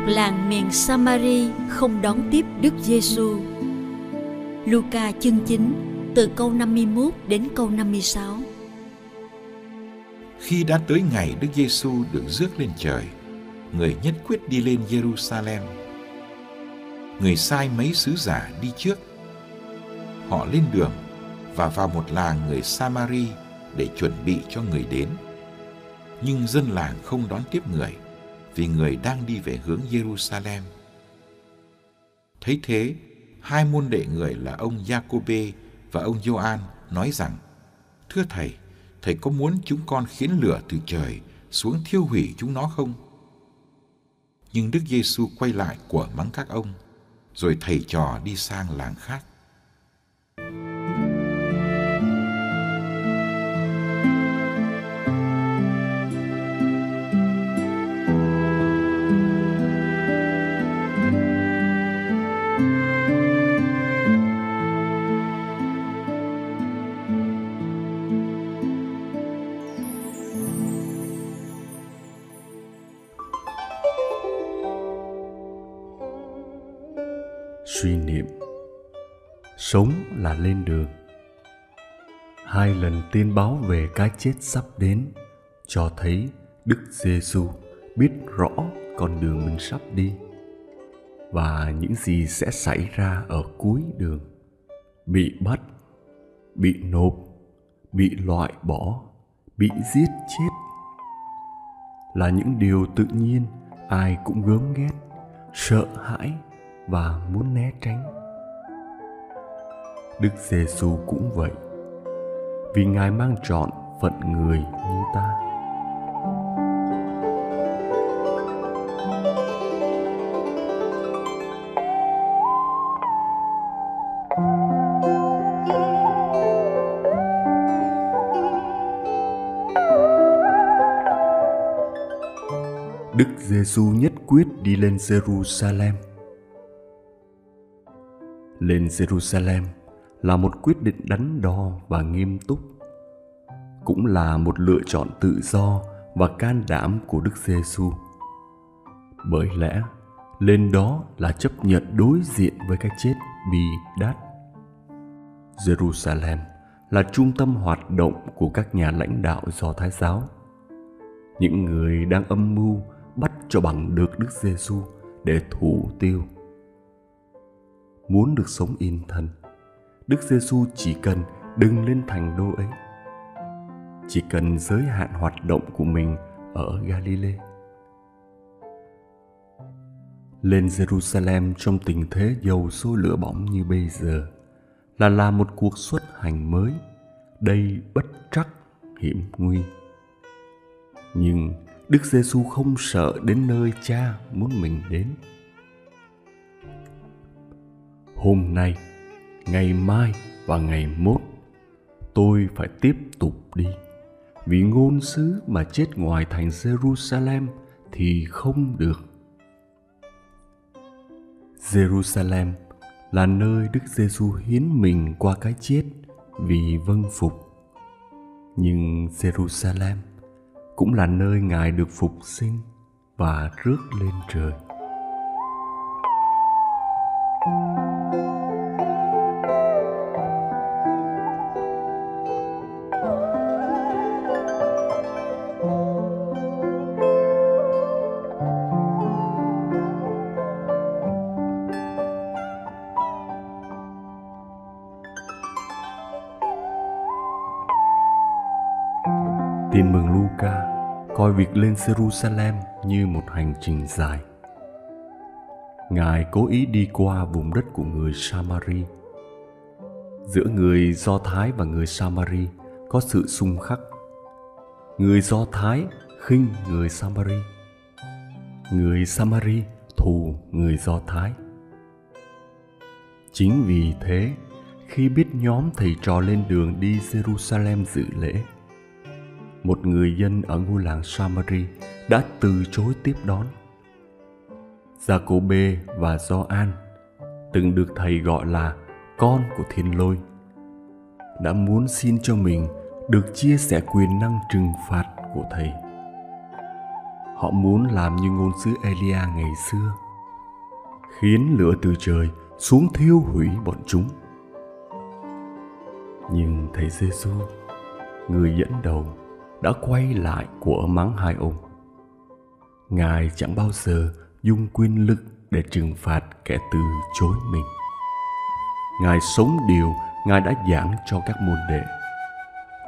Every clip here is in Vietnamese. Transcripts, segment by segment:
Một làng miền Samari không đón tiếp Đức Giêsu. Luca chương 9 từ câu 51 đến câu 56. Khi đã tới ngày Đức Giêsu được rước lên trời, người nhất quyết đi lên Jerusalem. Người sai mấy sứ giả đi trước. Họ lên đường và vào một làng người Samari để chuẩn bị cho người đến. Nhưng dân làng không đón tiếp người vì người đang đi về hướng Jerusalem. Thấy thế, hai môn đệ người là ông Jacobe và ông Gioan nói rằng: "Thưa thầy, thầy có muốn chúng con khiến lửa từ trời xuống thiêu hủy chúng nó không?" Nhưng Đức Giêsu quay lại của mắng các ông, rồi thầy trò đi sang làng khác. Sống là lên đường hai lần tiên báo về cái chết sắp đến cho thấy đức giêsu biết rõ con đường mình sắp đi và những gì sẽ xảy ra ở cuối đường bị bắt, bị nộp, bị loại bỏ, bị giết chết là những điều tự nhiên ai cũng gớm ghét, sợ hãi và muốn né tránh. Đức Giêsu cũng vậy, vì Ngài mang trọn phận người như ta. Đức Giêsu nhất quyết đi lên Jerusalem. Lên Jerusalem là một quyết định đắn đo và nghiêm túc, cũng là một lựa chọn tự do và can đảm của Đức Giêsu. Bởi lẽ, lên đó là chấp nhận đối diện với cái chết bi đát. Jerusalem là trung tâm hoạt động của các nhà lãnh đạo do Thái giáo. Những người đang âm mưu bắt cho bằng được Đức Giêsu để thủ tiêu muốn được sống yên thân đức giêsu chỉ cần đừng lên thành đô ấy. Chỉ cần giới hạn hoạt động của mình ở galilee. Lên jerusalem trong tình thế dầu sôi lửa bỏng như bây giờ là làm một cuộc xuất hành mới. Đầy bất trắc hiểm nguy. Nhưng đức giêsu không sợ đến nơi cha muốn mình đến. Hôm nay ngày mai và ngày mốt, tôi phải tiếp tục đi. Vì ngôn sứ mà chết ngoài thành jerusalem thì không được. Jerusalem là nơi đức giêsu hiến mình qua cái chết vì vâng phục. Nhưng jerusalem cũng là nơi ngài được phục sinh và rước lên trời. Coi việc lên Jerusalem như một hành trình dài. Ngài cố ý đi qua vùng đất của người Samari. Giữa người Do Thái và người Samari có sự xung khắc. Người Do Thái khinh người Samari. Người Samari thù người Do Thái. Chính vì thế, khi biết nhóm thầy trò lên đường đi Jerusalem dự lễ, một người dân ở ngôi làng Samari đã từ chối tiếp đón. Jacobe và Gioan, từng được thầy gọi là con của thiên lôi, đã muốn xin cho mình được chia sẻ quyền năng trừng phạt của thầy. Họ muốn làm như ngôn sứ Elia ngày xưa, khiến lửa từ trời xuống thiêu hủy bọn chúng. Nhưng thầy Giêsu, người dẫn đầu, đã quay lại của mắng hai ông. Ngài chẳng bao giờ dùng quyền lực để trừng phạt kẻ từ chối mình. Ngài sống điều Ngài đã giảng cho các môn đệ.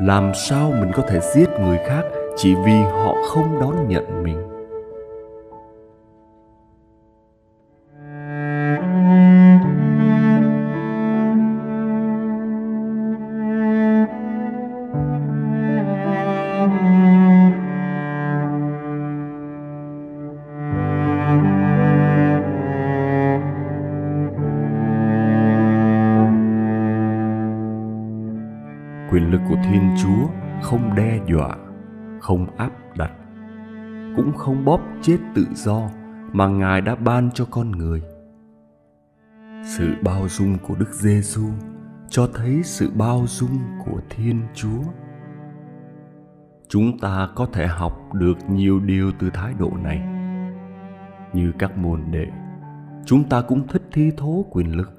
Làm sao mình có thể giết người khác chỉ vì họ không đón nhận mình? Lực của thiên chúa không đe dọa, không áp đặt, cũng không bóp chết tự do mà ngài đã ban cho con người. Sự bao dung của đức giêsu cho thấy sự bao dung của thiên chúa. Chúng ta có thể học được nhiều điều từ thái độ này. Như các môn đệ, chúng ta cũng thích thi thố quyền lực.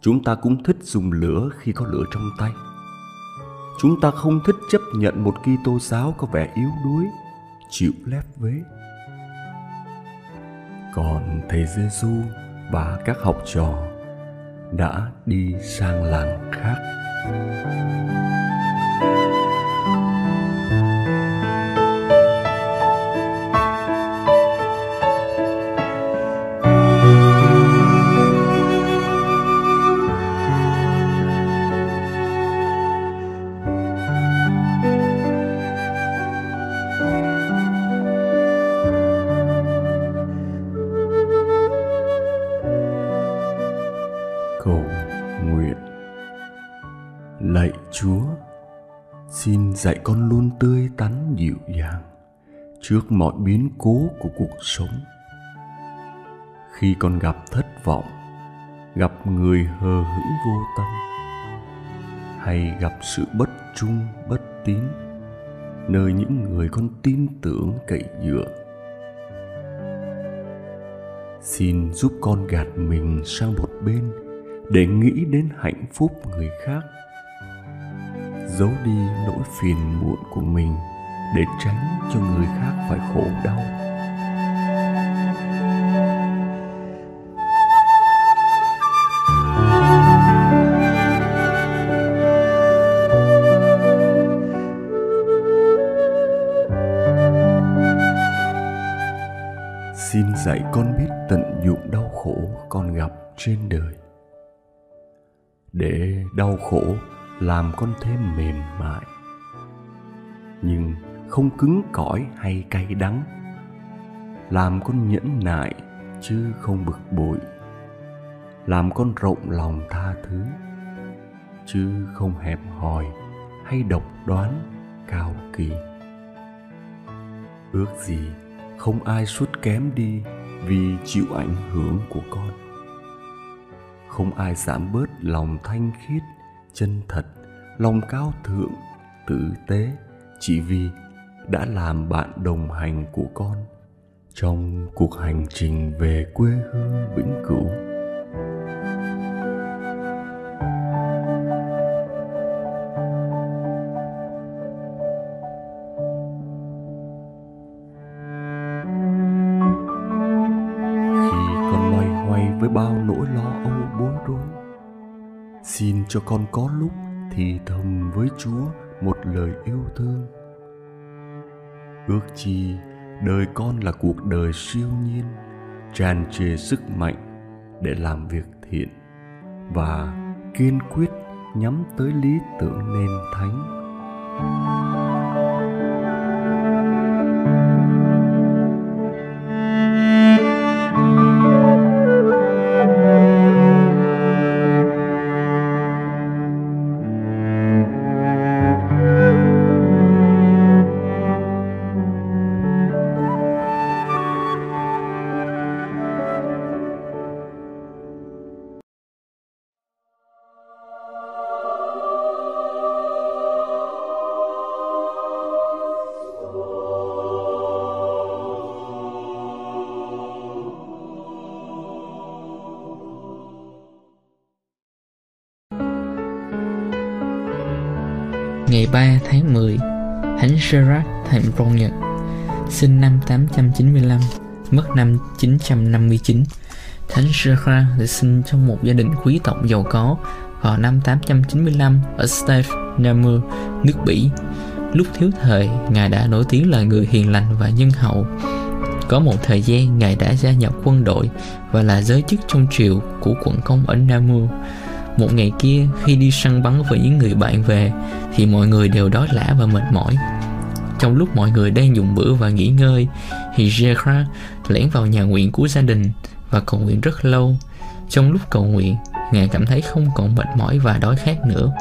Chúng ta cũng thích dùng lửa khi có lửa trong tay chúng ta không thích chấp nhận một Kitô giáo có vẻ yếu đuối, chịu lép vế. Còn thầy Giêsu và các học trò đã đi sang làng khác. cầu dạy con luôn tươi tắn dịu dàng trước mọi biến cố của cuộc sống. Khi con gặp thất vọng, gặp người hờ hững vô tâm, hay gặp sự bất trung, bất tín, nơi những người con tin tưởng cậy dựa, xin giúp con gạt mình sang một bên để nghĩ đến hạnh phúc người khác giấu đi nỗi phiền muộn của mình để tránh cho người khác phải khổ đau. Xin dạy con biết tận dụng đau khổ con gặp trên đời. Để đau khổ làm con thêm mềm mại. Nhưng không cứng cỏi hay cay đắng. Làm con nhẫn nại chứ không bực bội. Làm con rộng lòng tha thứ chứ không hẹp hòi hay độc đoán cao kỳ. Ước gì không ai sút kém đi vì chịu ảnh hưởng của con. Không ai giảm bớt lòng thanh khiết chân thật, lòng cao thượng, tử tế, chỉ vì đã làm bạn đồng hành của con. Trong cuộc hành trình về quê hương vĩnh cửu cho con có lúc thì thầm với chúa một lời yêu thương. Ước chi đời con là cuộc đời siêu nhiên, tràn trề sức mạnh để làm việc thiện và kiên quyết nhắm tới lý tưởng nên thánh. Ngày 3 tháng 10, Thánh Gerard thành Nhật, sinh năm 895, mất năm 959. Thánh Gerard được sinh trong một gia đình quý tộc giàu có vào năm 895 ở Stave, Namur, nước Bỉ. Lúc thiếu thời, Ngài đã nổi tiếng là người hiền lành và nhân hậu. Có một thời gian, Ngài đã gia nhập quân đội và là giới chức trong triều của quận công ở Namur. Một ngày kia, khi đi săn bắn với những người bạn về, thì mọi người đều đói lả và mệt mỏi. Trong lúc mọi người đang dùng bữa và nghỉ ngơi, thì Gerard lẻn vào nhà nguyện của gia đình và cầu nguyện rất lâu. Trong lúc cầu nguyện, Ngài cảm thấy không còn mệt mỏi và đói khát nữa.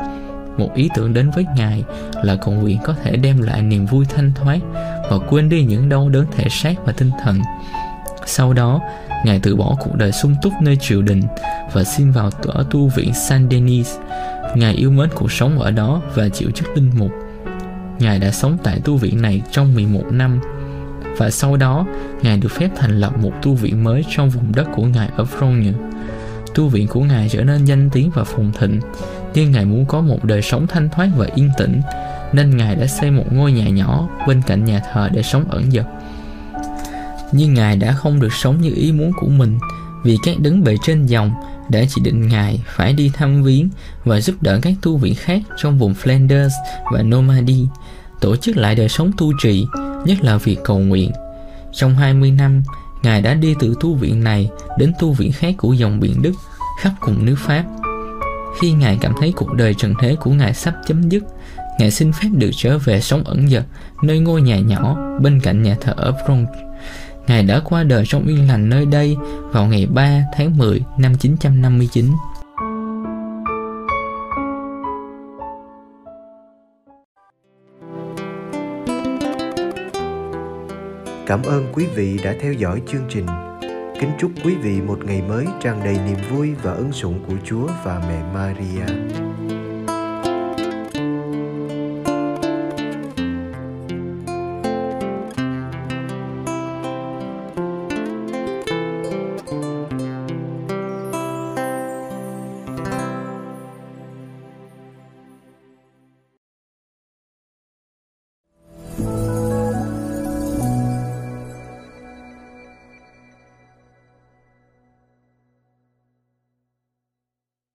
Một ý tưởng đến với Ngài là cầu nguyện có thể đem lại niềm vui thanh thoát và quên đi những đau đớn thể xác và tinh thần. Sau đó, Ngài từ bỏ cuộc đời sung túc nơi triều đình và xin vào ở tu viện San Denis. Ngài yêu mến cuộc sống ở đó và chịu chức linh mục. Ngài đã sống tại tu viện này trong 11 năm và sau đó Ngài được phép thành lập một tu viện mới trong vùng đất của Ngài ở Vrogne. Tu viện của Ngài trở nên danh tiếng và phồn thịnh, nhưng Ngài muốn có một đời sống thanh thoát và yên tĩnh, nên Ngài đã xây một ngôi nhà nhỏ bên cạnh nhà thờ để sống ẩn dật nhưng Ngài đã không được sống như ý muốn của mình vì các đứng bề trên dòng đã chỉ định Ngài phải đi thăm viếng và giúp đỡ các tu viện khác trong vùng Flanders và Normandy tổ chức lại đời sống tu trì, nhất là việc cầu nguyện. Trong 20 năm, Ngài đã đi từ tu viện này đến tu viện khác của dòng biển Đức khắp cùng nước Pháp. Khi Ngài cảm thấy cuộc đời trần thế của Ngài sắp chấm dứt, Ngài xin phép được trở về sống ẩn dật nơi ngôi nhà nhỏ bên cạnh nhà thờ ở Bronx. Ngài đã qua đời trong yên lành nơi đây vào ngày 3 tháng 10 năm 959. Cảm ơn quý vị đã theo dõi chương trình. Kính chúc quý vị một ngày mới tràn đầy niềm vui và ân sủng của Chúa và mẹ Maria.